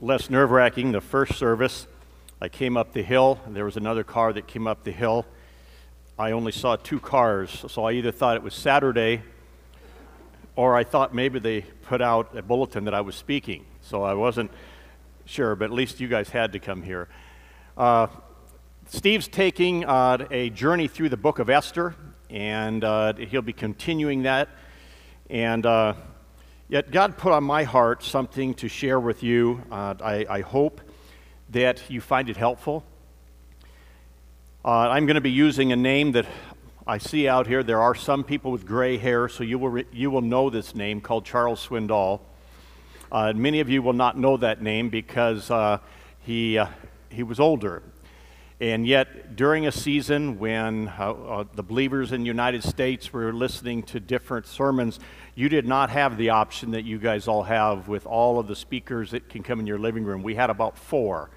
less nerve wracking. The first service, I came up the hill, and there was another car that came up the hill. I only saw two cars, so I either thought it was Saturday or I thought maybe they put out a bulletin that I was speaking. So I wasn't sure, but at least you guys had to come here. Uh, Steve's taking uh, a journey through the book of Esther, and uh, he'll be continuing that. And uh, Yet God put on my heart something to share with you. Uh, I, I, hope that you find it helpful. Uh, I'm going to be using a name that I see out here. There are some people with gray hair, so you will, re- you will know this name called Charles Swindoll. Uh, many of you will not know that name because uh, he, uh, he was older. And yet, during a season when uh, the believers in the United States were listening to different sermons, you did not have the option that you guys all have with all of the speakers that can come in your living room. We had about four,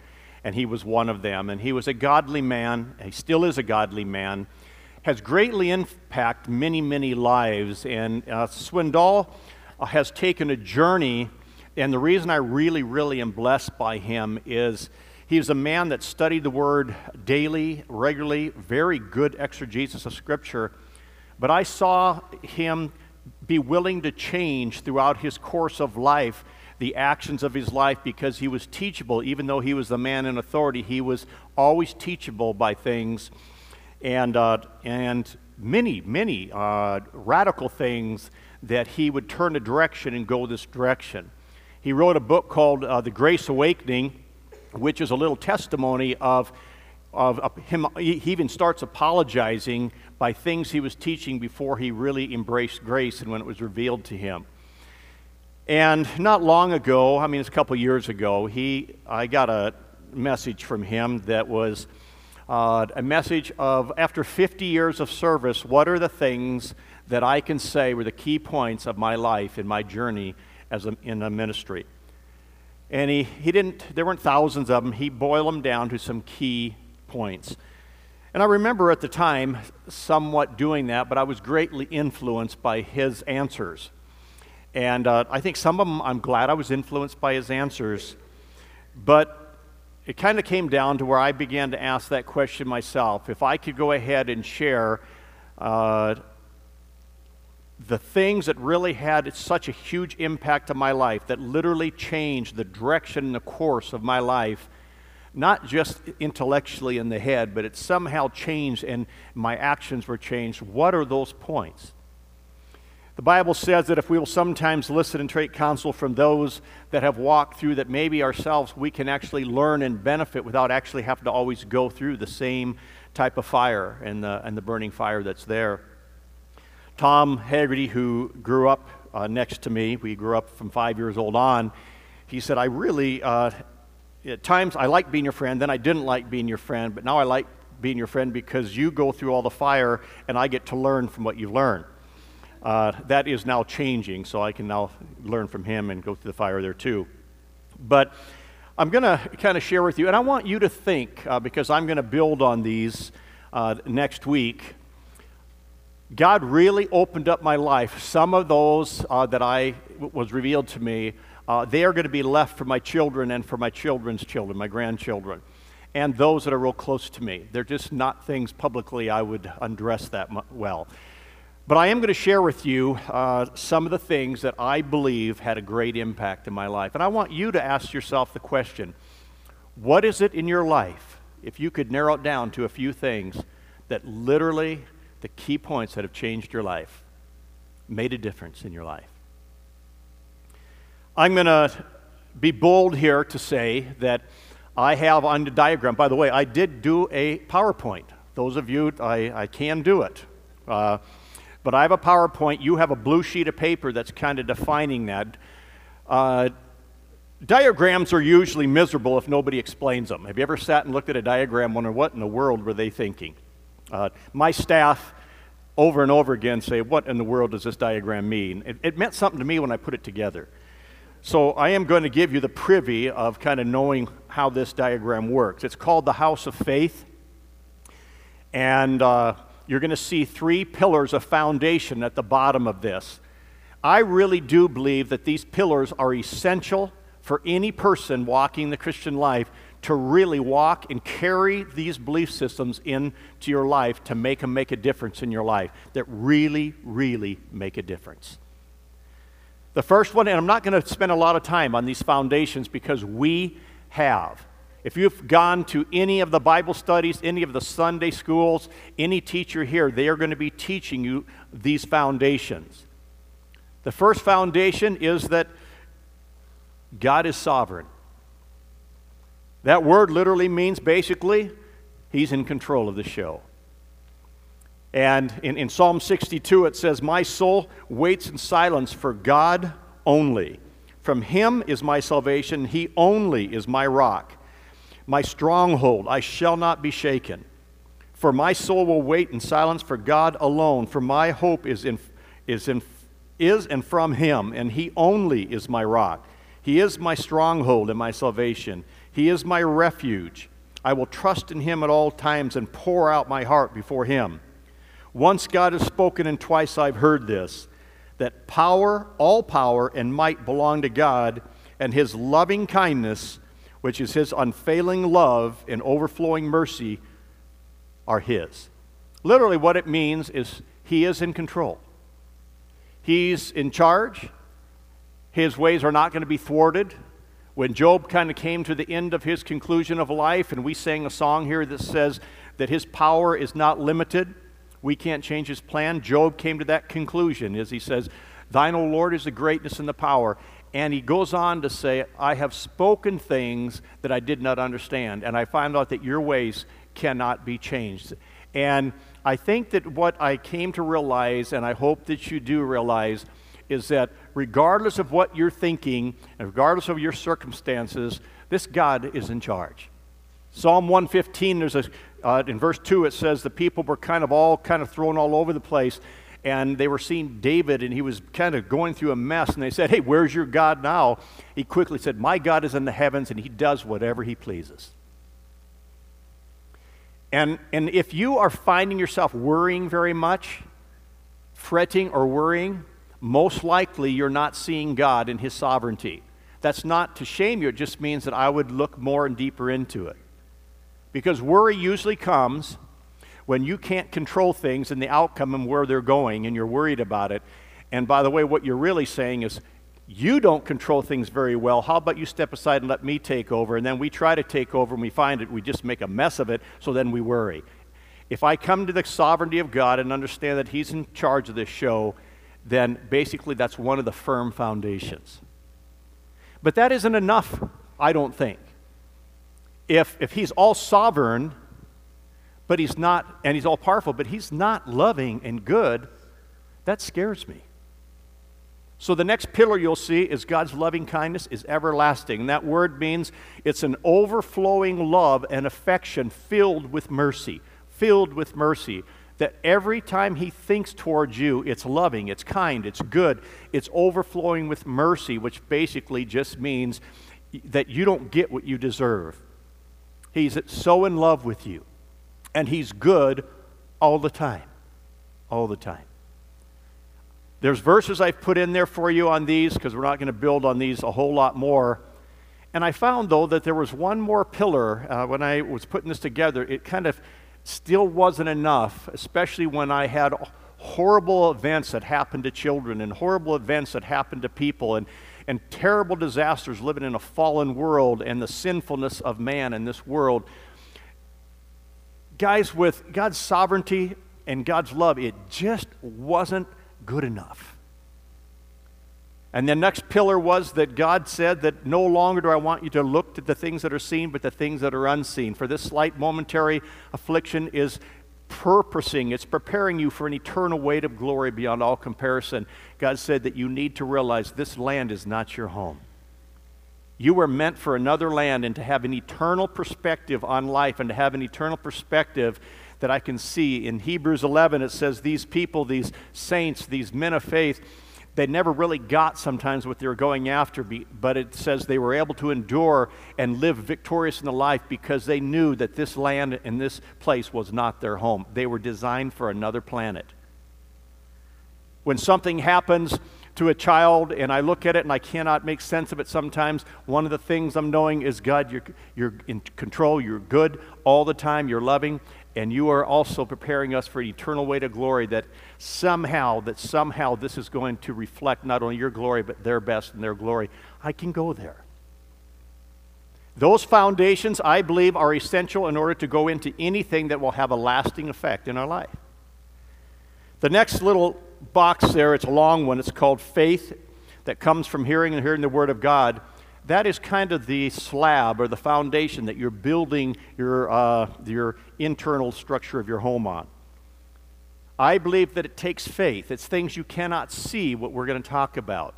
and he was one of them. And he was a godly man, he still is a godly man, has greatly impacted many, many lives. And uh, Swindoll uh, has taken a journey, and the reason I really, really am blessed by him is he is a man that studied the Word daily, regularly, very good exegesis of Scripture. But I saw him be willing to change throughout his course of life the actions of his life because he was teachable. Even though he was the man in authority, he was always teachable by things. And, uh, and many, many uh, radical things that he would turn a direction and go this direction. He wrote a book called uh, The Grace Awakening which is a little testimony of, of, of him. He even starts apologizing by things he was teaching before he really embraced grace and when it was revealed to him. And not long ago, I mean, it's a couple years ago, he, I got a message from him that was uh, a message of after 50 years of service, what are the things that I can say were the key points of my life in my journey as a, in a ministry? And he, he didn't, there weren't thousands of them. He boiled them down to some key points. And I remember at the time somewhat doing that, but I was greatly influenced by his answers. And uh, I think some of them, I'm glad I was influenced by his answers. But it kind of came down to where I began to ask that question myself. If I could go ahead and share uh, the things that really had such a huge impact on my life, that literally changed the direction and the course of my life, not just intellectually in the head, but it somehow changed and my actions were changed. What are those points? The Bible says that if we will sometimes listen and take counsel from those that have walked through, that maybe ourselves we can actually learn and benefit without actually having to always go through the same type of fire and the, and the burning fire that's there. Tom Haggerty, who grew up uh, next to me, we grew up from five years old on, he said, I really, uh, at times I like being your friend, then I didn't like being your friend, but now I like being your friend because you go through all the fire and I get to learn from what you've learned. Uh, that is now changing, so I can now learn from him and go through the fire there too. But I'm going to kind of share with you, and I want you to think, uh, because I'm going to build on these uh, next week, God really opened up my life. Some of those uh, that I was revealed to me, uh, they are going to be left for my children and for my children's children, my grandchildren, and those that are real close to me. They're just not things publicly I would undress that well. But I am going to share with you uh, some of the things that I believe had a great impact in my life. And I want you to ask yourself the question what is it in your life, if you could narrow it down to a few things, that literally the key points that have changed your life, made a difference in your life. I'm going to be bold here to say that I have on the diagram, by the way, I did do a PowerPoint. Those of you, I, I can do it. Uh, but I have a PowerPoint. You have a blue sheet of paper that's kind of defining that. Uh, diagrams are usually miserable if nobody explains them. Have you ever sat and looked at a diagram wondering what in the world were they thinking? Uh, my staff over and over again say, What in the world does this diagram mean? It, it, meant something to me when I put it together. So I am going to give you the privy of kind of knowing how this diagram works. It's called the House of Faith. And uh, you're going to see three pillars of foundation at the bottom of this. I really do believe that these pillars are essential for any person walking the Christian life to really walk and carry these belief systems into your life to make them make a difference in your life that really, really make a difference. The first one, and I'm not going to spend a lot of time on these foundations because we have. If you've gone to any of the Bible studies, any of the Sunday schools, any teacher here, they are going to be teaching you these foundations. The first foundation is that God is sovereign. That word literally means basically, He's in control of the show. And in, in Psalm 62, it says, My soul waits in silence for God only. From Him is my salvation, He only is my rock, my stronghold. I shall not be shaken. For my soul will wait in silence for God alone, for my hope is, in, is, in, is and from Him, and He only is my rock. He is my stronghold and my salvation. He is my refuge. I will trust in Him at all times and pour out my heart before Him. Once God has spoken, and twice I've heard this that power, all power, and might belong to God, and His loving kindness, which is His unfailing love and overflowing mercy, are His. Literally, what it means is He is in control. He's in charge. His ways are not going to be thwarted. When Job kind of came to the end of his conclusion of life, and we sang a song here that says that his power is not limited, we can't change his plan. Job came to that conclusion as he says, Thine, O Lord, is the greatness and the power. And he goes on to say, I have spoken things that I did not understand, and I find out that your ways cannot be changed. And I think that what I came to realize, and I hope that you do realize, is that regardless of what you're thinking, and regardless of your circumstances, this God is in charge. Psalm 115, there's a, uh, in verse 2, it says the people were kind of all kind of thrown all over the place, and they were seeing David, and he was kind of going through a mess, and they said, Hey, where's your God now? He quickly said, My God is in the heavens, and he does whatever he pleases. And, and if you are finding yourself worrying very much, fretting or worrying, most likely you're not seeing God in his sovereignty. That's not to shame you, it just means that I would look more and deeper into it. Because worry usually comes when you can't control things and the outcome and where they're going and you're worried about it. And by the way, what you're really saying is, you don't control things very well. How about you step aside and let me take over? And then we try to take over and we find it, we just make a mess of it, so then we worry. If I come to the sovereignty of God and understand that He's in charge of this show, then basically that's one of the firm foundations. But that isn't enough, I don't think if, if he's all sovereign, but he's not, and he's all powerful, but he's not loving and good, that scares me. So the next pillar you'll see is God's loving kindness is everlasting. And that word means it's an overflowing love and affection filled with mercy. Filled with mercy. That every time he thinks towards you, it's loving, it's kind, it's good, it's overflowing with mercy, which basically just means that you don't get what you deserve. He's so in love with you. And He's good all the time. All the time. There's verses I've put in there for you on these because we're not going to build on these a whole lot more. And I found, though, that there was one more pillar uh, when I was putting this together. It kind of still wasn't enough, especially when I had horrible events that happened to children and horrible events that happened to people. And and terrible disasters living in a fallen world and the sinfulness of man in this world. Guys, with God's sovereignty and God's love, it just wasn't good enough. And the next pillar was that God said that no longer do I want you to look to the things that are seen, but the things that are unseen. For this slight momentary affliction is purposing, it's preparing you for an eternal weight of glory beyond all comparison. God said that you need to realize this land is not your home. You were meant for another land and to have an eternal perspective on life and to have an eternal perspective that I can see. In Hebrews 11, it says, These people, these saints, these men of faith, they never really got sometimes what they were going after, but it says they were able to endure and live victorious in the life because they knew that this land and this place was not their home. They were designed for another planet. When something happens to a child and I look at it and I cannot make sense of it sometimes, one of the things I'm knowing is God, you're, you're in control, you're good all the time, you're loving, and you are also preparing us for an eternal way to glory that somehow, that somehow this is going to reflect not only your glory, but their best and their glory. I can go there. Those foundations, I believe, are essential in order to go into anything that will have a lasting effect in our life. The next little box there, it's a long one, it's called faith that comes from hearing and hearing the Word of God. That is kind of the slab or the foundation that you're building your, uh, your internal structure of your home on. I believe that it takes faith. It's things you cannot see, what we're going to talk about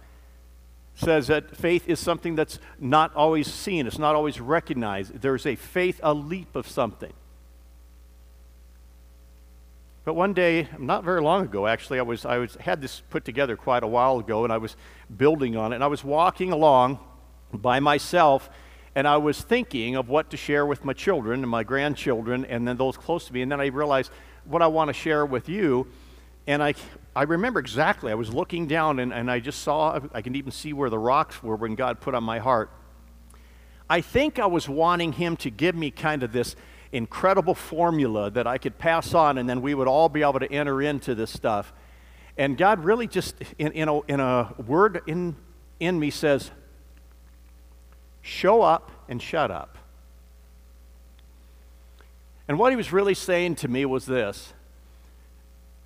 It says that faith is something that's not always seen, it's not always recognized. There's a faith, a leap of something. But one day, not very long ago, actually, I was I was had this put together quite a while ago, and I was building on it. And I was walking along by myself, and I was thinking of what to share with my children and my grandchildren, and then those close to me. And then I realized what I want to share with you. And I I remember exactly. I was looking down and, and I just saw, I can even see where the rocks were when God put on my heart. I think I was wanting Him to give me kind of this incredible formula that I could pass on and then we would all be able to enter into this stuff. And God really just, in, in, a, in a word in, in me, says, show up and shut up. And what He was really saying to me was this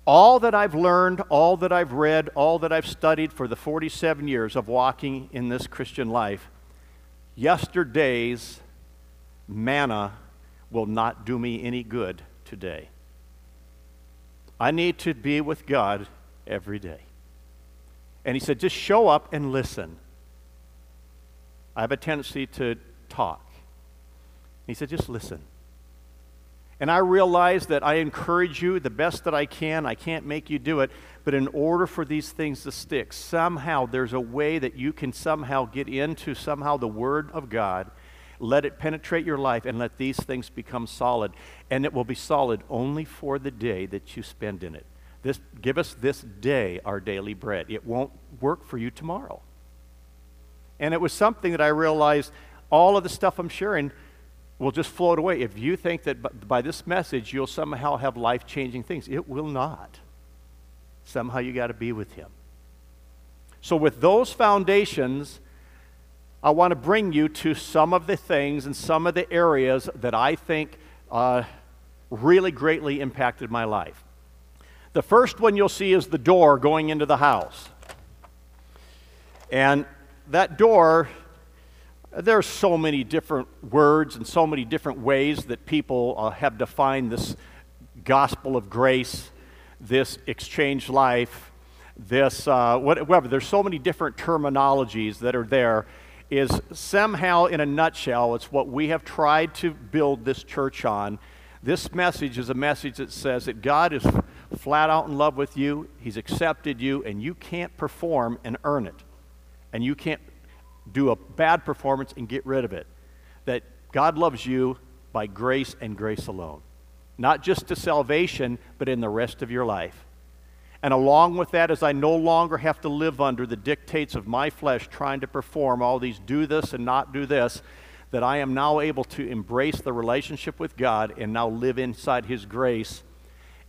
all that I've learned, all that I've read, all that I've studied for the 47 years of walking in this Christian life, yesterday's manna will not do me any good today. I need to be with God every day. And he said, just show up and listen. I have a tendency to talk. He said, just listen. And I realize that I encourage you the best that I can. I can't make you do it. But in order for these things to stick, somehow there's a way that you can somehow get into somehow the Word of God, let it penetrate your life, and let these things become solid. And it will be solid only for the day that you spend in it. This, give us this day our daily bread. It won't work for you tomorrow. And it was something that I realized all of the stuff I'm sharing will just float away. If you think that by this message you'll somehow have life changing things, it will not. Somehow you got to be with Him. So, with those foundations, I want to bring you to some of the things and some of the areas that I think uh, really greatly impacted my life. The first one you'll see is the door going into the house. And that door there are so many different words and so many different ways that people uh, have defined this gospel of grace, this exchange life, this uh, whatever. There's so many different terminologies that are there. Is somehow, in a nutshell, it's what we have tried to build this church on. This message is a message that says that God is flat out in love with you, He's accepted you, and you can't perform and earn it. And you can't do a bad performance and get rid of it. That God loves you by grace and grace alone. Not just to salvation, but in the rest of your life. And along with that, as I no longer have to live under the dictates of my flesh trying to perform all these do this and not do this, that I am now able to embrace the relationship with God and now live inside His grace.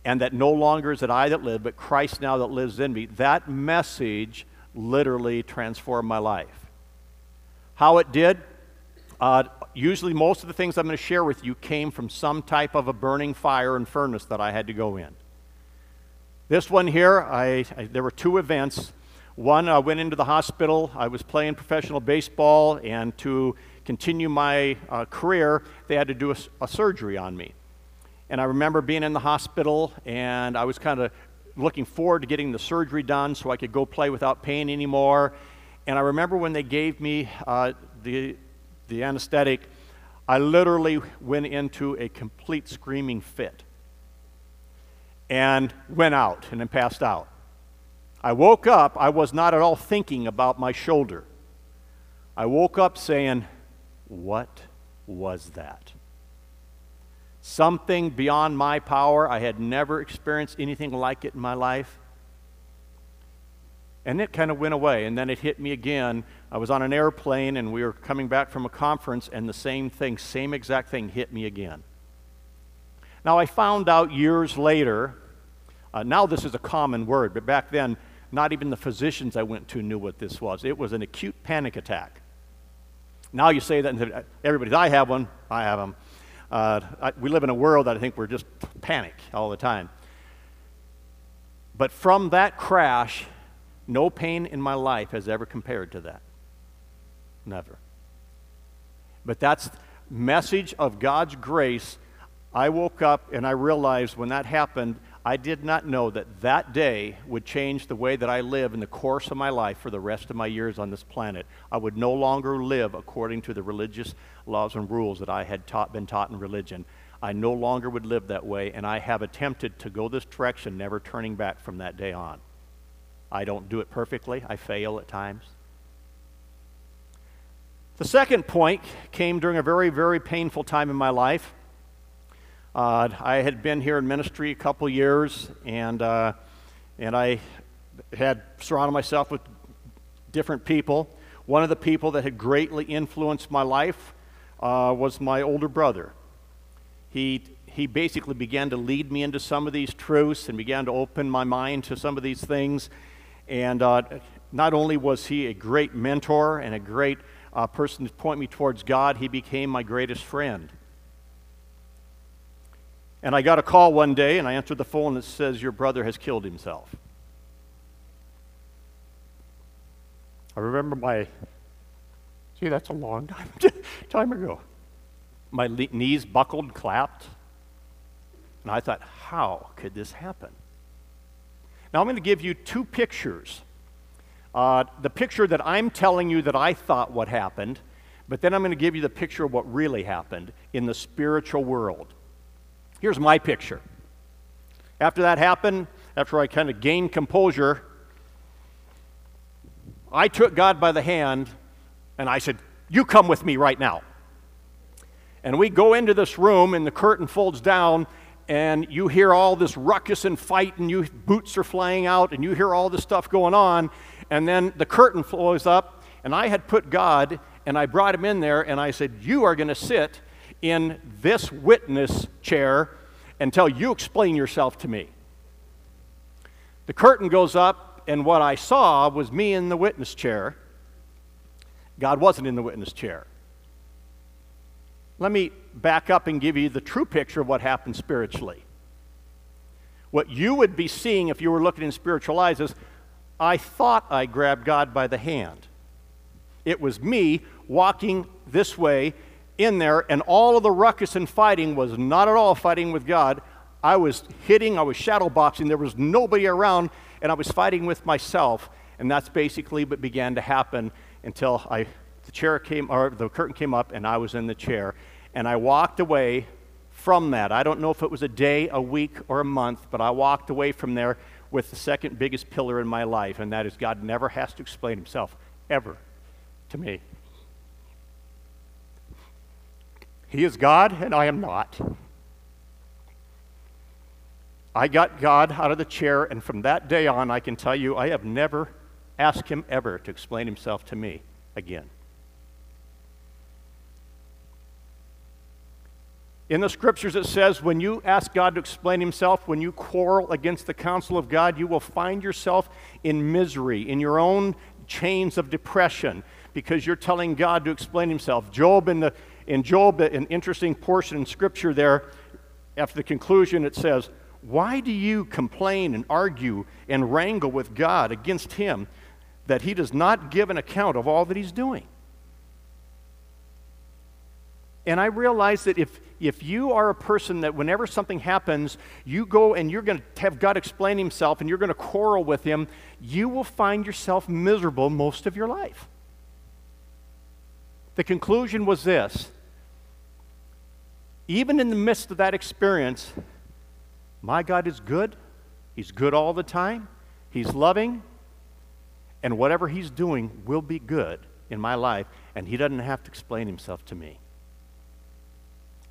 And that no longer is it I that live, but Christ now that lives in me. That message literally transformed my life. How it did, uh, usually most of the things I'm going to share with you came from some type of a burning fire and furnace that I had to go in. This one here, I, I, there were two events. One, I went into the hospital. I was playing professional baseball, and to continue my uh, career, they had to do a, a surgery on me. And I remember being in the hospital, and I was kind of looking forward to getting the surgery done so I could go play without pain anymore. And I remember when they gave me uh, the, the anesthetic, I literally went into a complete screaming fit and went out and then passed out. I woke up, I was not at all thinking about my shoulder. I woke up saying, What was that? Something beyond my power. I had never experienced anything like it in my life. And it kind of went away, and then it hit me again. I was on an airplane, and we were coming back from a conference, and the same thing, same exact thing, hit me again. Now, I found out years later, uh, now this is a common word, but back then, not even the physicians I went to knew what this was. It was an acute panic attack. Now you say that, and everybody, I have one, I have them. Uh, I, we live in a world that I think we're just panic all the time. But from that crash, no pain in my life has ever compared to that. Never. But that's message of God's grace. I woke up and I realized when that happened, I did not know that that day would change the way that I live in the course of my life for the rest of my years on this planet. I would no longer live according to the religious laws and rules that I had taught, been taught in religion. I no longer would live that way, and I have attempted to go this direction, never turning back from that day on. I don't do it perfectly, I fail at times. The second point came during a very, very painful time in my life. Uh, I had been here in ministry a couple years, and, uh, and I had surrounded myself with different people. One of the people that had greatly influenced my life uh, was my older brother. He, he basically began to lead me into some of these truths and began to open my mind to some of these things. And uh, not only was he a great mentor and a great uh, person to point me towards God, he became my greatest friend. And I got a call one day, and I answered the phone that says, Your brother has killed himself. I remember my, see, that's a long time, time ago. My le- knees buckled, clapped, and I thought, How could this happen? Now, I'm going to give you two pictures. Uh, the picture that I'm telling you that I thought what happened, but then I'm going to give you the picture of what really happened in the spiritual world. Here's my picture. After that happened, after I kind of gained composure, I took God by the hand and I said, You come with me right now. And we go into this room, and the curtain folds down, and you hear all this ruckus and fight, and you boots are flying out, and you hear all this stuff going on, and then the curtain flows up, and I had put God, and I brought him in there, and I said, You are going to sit in this witness chair until you explain yourself to me. The curtain goes up, and what I saw was me in the witness chair. God wasn't in the witness chair. Let me back up and give you the true picture of what happened spiritually. What you would be seeing if you were looking in spiritual eyes is I thought I grabbed God by the hand. It was me walking this way, in there, and all of the ruckus and fighting was not at all fighting with God. I was hitting, I was shadow boxing, there was nobody around, and I was fighting with myself. And that's basically what began to happen until I, the chair came, or the curtain came up, and I was in the chair. And I walked away from that. I don't know if it was a day, a week, or a month, but I walked away from there with the second biggest pillar in my life, and that is God never has to explain himself, ever, to me. He is God, and I am not. I got God out of the chair, and from that day on, I can tell you, I have never asked him ever to explain himself to me again. In the scriptures, it says, when you ask God to explain himself, when you quarrel against the counsel of God, you will find yourself in misery, in your own chains of depression, because you're telling God to explain himself. Job, in the in Job, an interesting portion in Scripture there, after the conclusion, it says, Why do you complain and argue and wrangle with God against Him that He does not give an account of all that He's doing? And I realize that if, if you are a person that whenever something happens, you go and you're going to have God explain Himself and you're going to quarrel with Him, you will find yourself miserable most of your life. The conclusion was this even in the midst of that experience, my God is good. He's good all the time. He's loving. And whatever He's doing will be good in my life, and He doesn't have to explain Himself to me.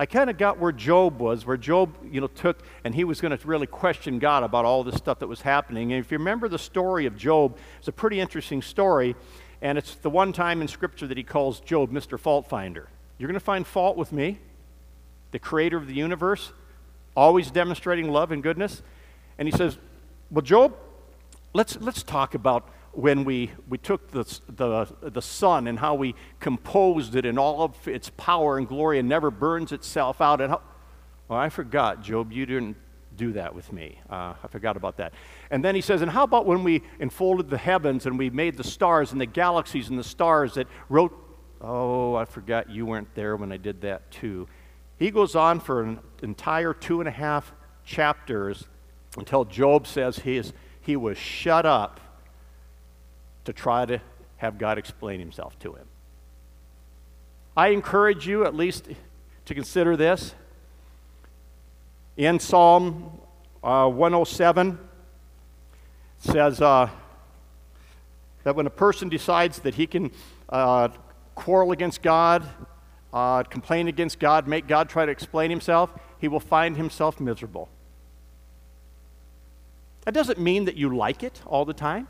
I kind of got where Job was, where Job, you know, took and he was going to really question God about all this stuff that was happening. And if you remember the story of Job, it's a pretty interesting story, and it's the one time in Scripture that he calls Job Mr. Fault Finder. You're going to find fault with me, the creator of the universe, always demonstrating love and goodness. And he says, Well, Job, let's, let's talk about when we, we took the, the, the sun and how we composed it in all of its power and glory and never burns itself out. And how, well, I forgot, Job, you didn't do that with me. Uh, I forgot about that. And then he says, And how about when we enfolded the heavens and we made the stars and the galaxies and the stars that wrote, Oh, I forgot you weren't there when I did that too. He goes on for an entire two and a half chapters until Job says he, is, he was shut up to try to have God explain himself to him. I encourage you at least to consider this. In Psalm uh, 107, says uh, that when a person decides that he can uh, quarrel against God, uh, complain against God, make God try to explain himself, he will find himself miserable. That doesn't mean that you like it all the time.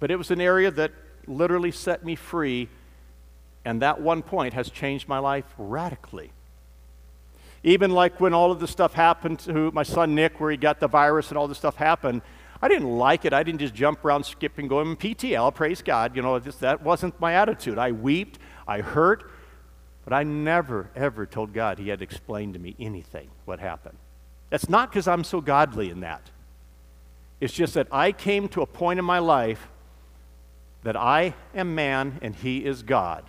But it was an area that literally set me free, and that one point has changed my life radically. Even like when all of this stuff happened to my son Nick, where he got the virus and all this stuff happened, I didn't like it. I didn't just jump around, skip and go, going PTL, praise God. You know, just, that wasn't my attitude. I wept, I hurt, but I never, ever told God He had explained to me anything what happened. That's not because I'm so godly in that. It's just that I came to a point in my life that I am man and he is God.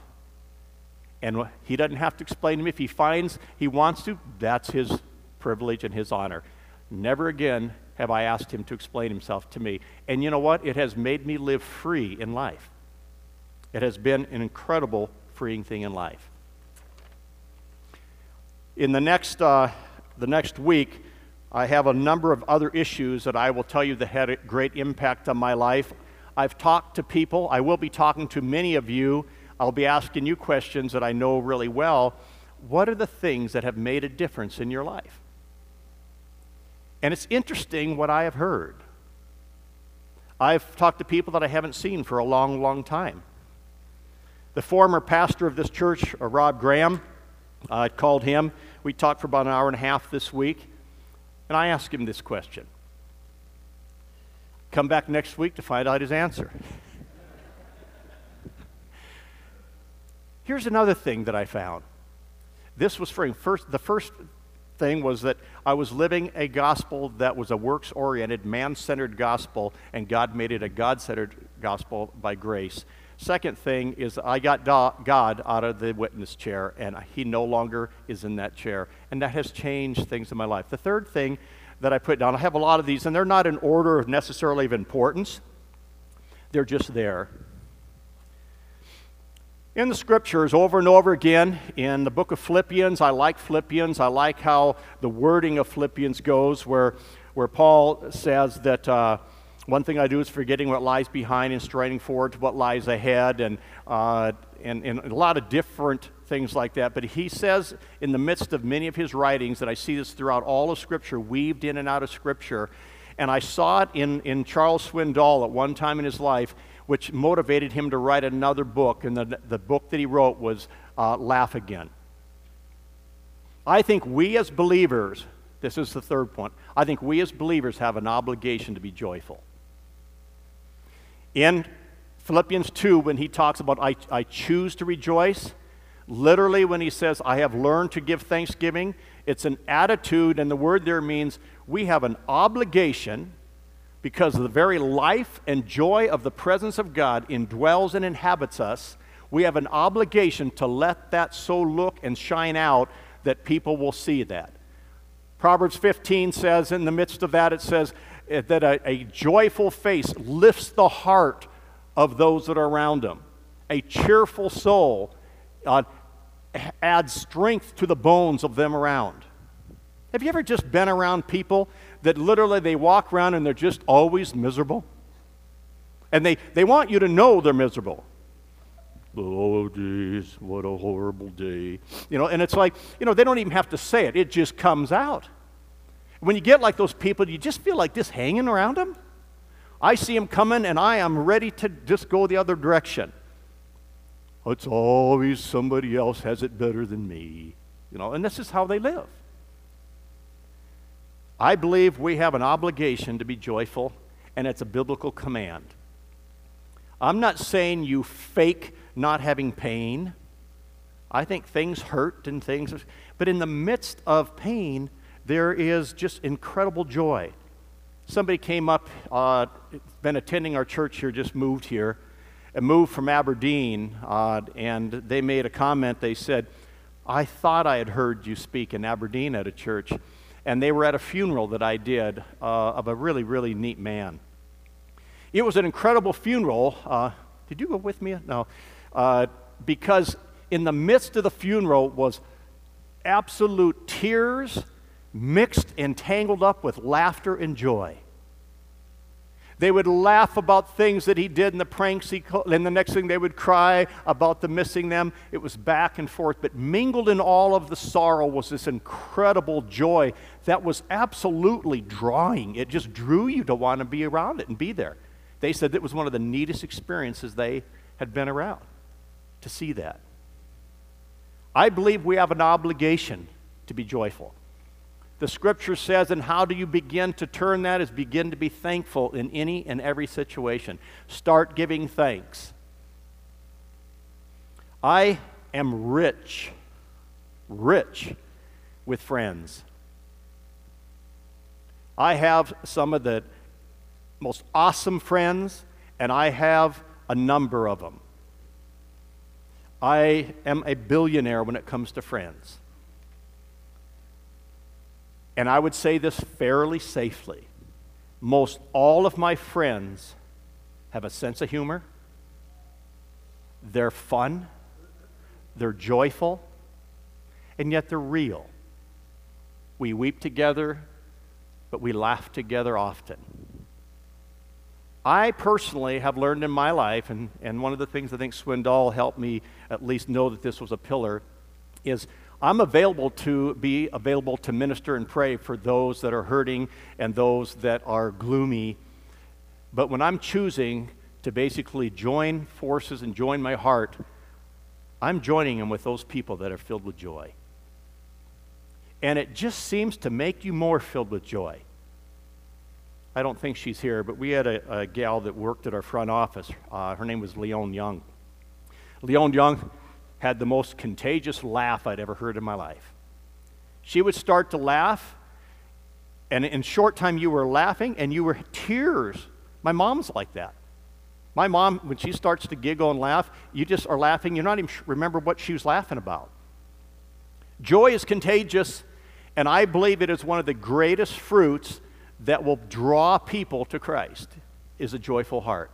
And he doesn't have to explain to me. If he finds he wants to, that's his privilege and his honor. Never again have I asked him to explain himself to me. And you know what? It has made me live free in life. It has been an incredible freeing thing in life. In the next, uh, the next week, I have a number of other issues that I will tell you that had a great impact on my life. I've talked to people. I will be talking to many of you. I'll be asking you questions that I know really well. What are the things that have made a difference in your life? And it's interesting what I have heard. I've talked to people that I haven't seen for a long, long time. The former pastor of this church, uh, Rob Graham, I called him. We talked for about an hour and a half this week, and I asked him this question Come back next week to find out his answer. Here's another thing that I found. This was for first the first thing was that I was living a gospel that was a works oriented, man centered gospel, and God made it a God centered gospel by grace. Second thing is I got God out of the witness chair, and He no longer is in that chair. And that has changed things in my life. The third thing that I put down. I have a lot of these, and they're not in order necessarily of importance, they're just there. In the scriptures, over and over again, in the book of Philippians, I like Philippians. I like how the wording of Philippians goes, where, where Paul says that. Uh, one thing I do is forgetting what lies behind and straining forward to what lies ahead, and, uh, and, and a lot of different things like that. But he says in the midst of many of his writings that I see this throughout all of Scripture, weaved in and out of Scripture. And I saw it in, in Charles Swindoll at one time in his life, which motivated him to write another book. And the, the book that he wrote was uh, Laugh Again. I think we as believers, this is the third point, I think we as believers have an obligation to be joyful. In Philippians 2, when he talks about, I, I choose to rejoice, literally, when he says, I have learned to give thanksgiving, it's an attitude, and the word there means we have an obligation because the very life and joy of the presence of God indwells and inhabits us. We have an obligation to let that so look and shine out that people will see that. Proverbs 15 says, in the midst of that, it says, Eh, that a, a joyful face lifts the heart of those that are around them. A cheerful soul uh, adds strength to the bones of them around. Have you ever just been around people that literally they walk around and they're just always miserable? And they, they want you to know they're miserable. oh, geez, what a horrible day. You know, and it's like, you know, they don't even have to say it, it just comes out. When you get like those people, you just feel like this hanging around them. I see them coming and I am ready to just go the other direction. It's always somebody else has it better than me. You know, and this is how they live. I believe we have an obligation to be joyful, and it's a biblical command. I'm not saying you fake not having pain. I think things hurt and things, but in the midst of pain, there is just incredible joy. Somebody came up, uh, been attending our church here, just moved here, and moved from Aberdeen, uh, and they made a comment. They said, I thought I had heard you speak in Aberdeen at a church. And they were at a funeral that I did uh, of a really, really neat man. It was an incredible funeral. Uh, did you go with me? No. Uh, because in the midst of the funeral was absolute tears mixed and tangled up with laughter and joy. They would laugh about things that he did and the pranks he, and the next thing they would cry about the missing them. It was back and forth, but mingled in all of the sorrow was this incredible joy that was absolutely drawing. It just drew you to want to be around it and be there. They said it was one of the neatest experiences they had been around to see that. I believe we have an obligation to be joyful. The scripture says, and how do you begin to turn that? Is begin to be thankful in any and every situation. Start giving thanks. I am rich, rich with friends. I have some of the most awesome friends, and I have a number of them. I am a billionaire when it comes to friends. And I would say this fairly safely. Most all of my friends have a sense of humor, they're fun, they're joyful, and yet they're real. We weep together, but we laugh together often. I personally have learned in my life, and, and one of the things I think Swindoll helped me at least know that this was a pillar, is I'm available to be available to minister and pray for those that are hurting and those that are gloomy. But when I'm choosing to basically join forces and join my heart, I'm joining them with those people that are filled with joy. And it just seems to make you more filled with joy. I don't think she's here, but we had a, a gal that worked at our front office. Uh, her name was Leon Young. Leon Young had the most contagious laugh I'd ever heard in my life. She would start to laugh, and in short time, you were laughing and you were tears. My mom's like that. My mom, when she starts to giggle and laugh, you just are laughing. You're not even remember what she was laughing about. Joy is contagious, and I believe it is one of the greatest fruits that will draw people to Christ is a joyful heart.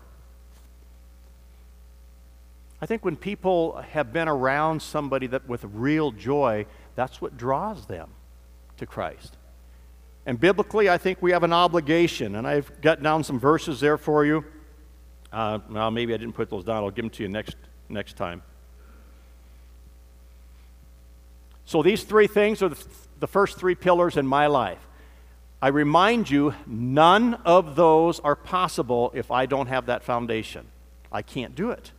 I think when people have been around somebody that with real joy, that's what draws them to Christ. And biblically, I think we have an obligation, and I've got down some verses there for you. Uh, well, maybe I didn't put those down. I'll give them to you next, next time. So these three things are the, the first three pillars in my life. I remind you, none of those are possible if I don't have that foundation. I can't do it.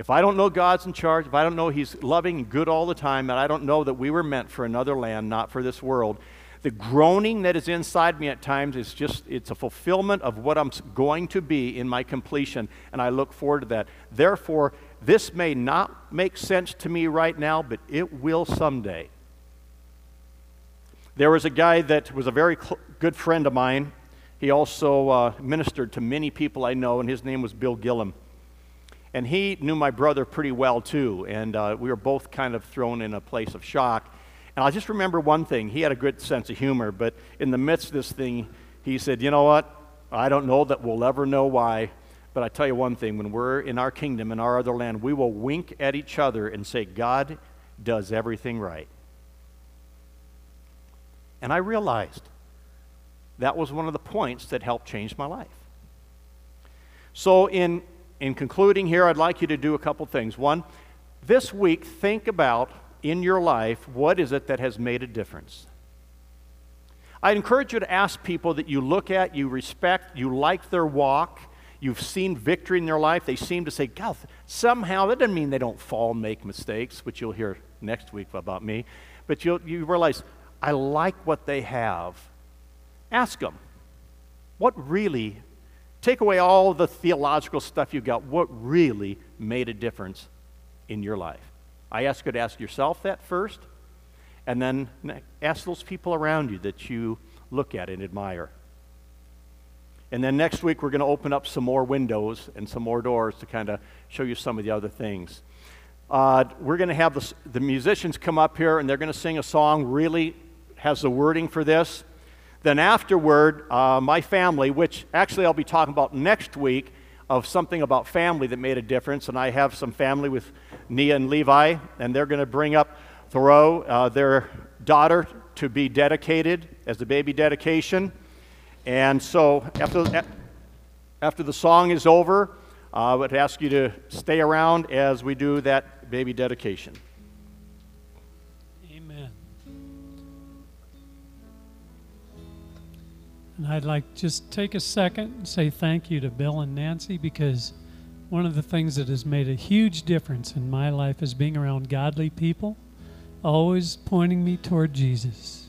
If I don't know God's in charge, if I don't know He's loving and good all the time, and I don't know that we were meant for another land, not for this world, the groaning that is inside me at times is just, it's a fulfillment of what I'm going to be in my completion, and I look forward to that. Therefore, this may not make sense to me right now, but it will someday. There was a guy that was a very cl- good friend of mine. He also uh, ministered to many people I know, and his name was Bill Gillham. And he knew my brother pretty well, too, and uh, we were both kind of thrown in a place of shock. And I just remember one thing. He had a good sense of humor, but in the midst of this thing, he said, You know what? I don't know that we'll ever know why, but I tell you one thing when we're in our kingdom, in our other land, we will wink at each other and say, God does everything right. And I realized that was one of the points that helped change my life. So, in in concluding here, I'd like you to do a couple things. One, this week, think about in your life what is it that has made a difference? I'd encourage you to ask people that you look at, you respect, you like their walk, you've seen victory in their life. They seem to say, God, somehow, that doesn't mean they don't fall and make mistakes, which you'll hear next week about me. But you'll, you realize, I like what they have. Ask them, what really, take away all the theological stuff you've got, what really made a difference in your life? I ask you to ask yourself that first, and then ask those people around you that you look at and admire. And then next week, we're going to open up some more windows and some more doors to kind of show you some of the other things. Uh, we're going to have the, the musicians come up here and they're going to sing a song, really has the wording for this. Then, afterward, uh, my family, which actually I'll be talking about next week, of something about family that made a difference. And I have some family with Nia and Levi, and they're going to bring up Thoreau, uh, their daughter, to be dedicated as a baby dedication. And so after, after the song is over, uh, I would ask you to stay around as we do that baby dedication. And I'd like just take a second and say thank you to Bill and Nancy because one of the things that has made a huge difference in my life is being around godly people, always pointing me toward Jesus.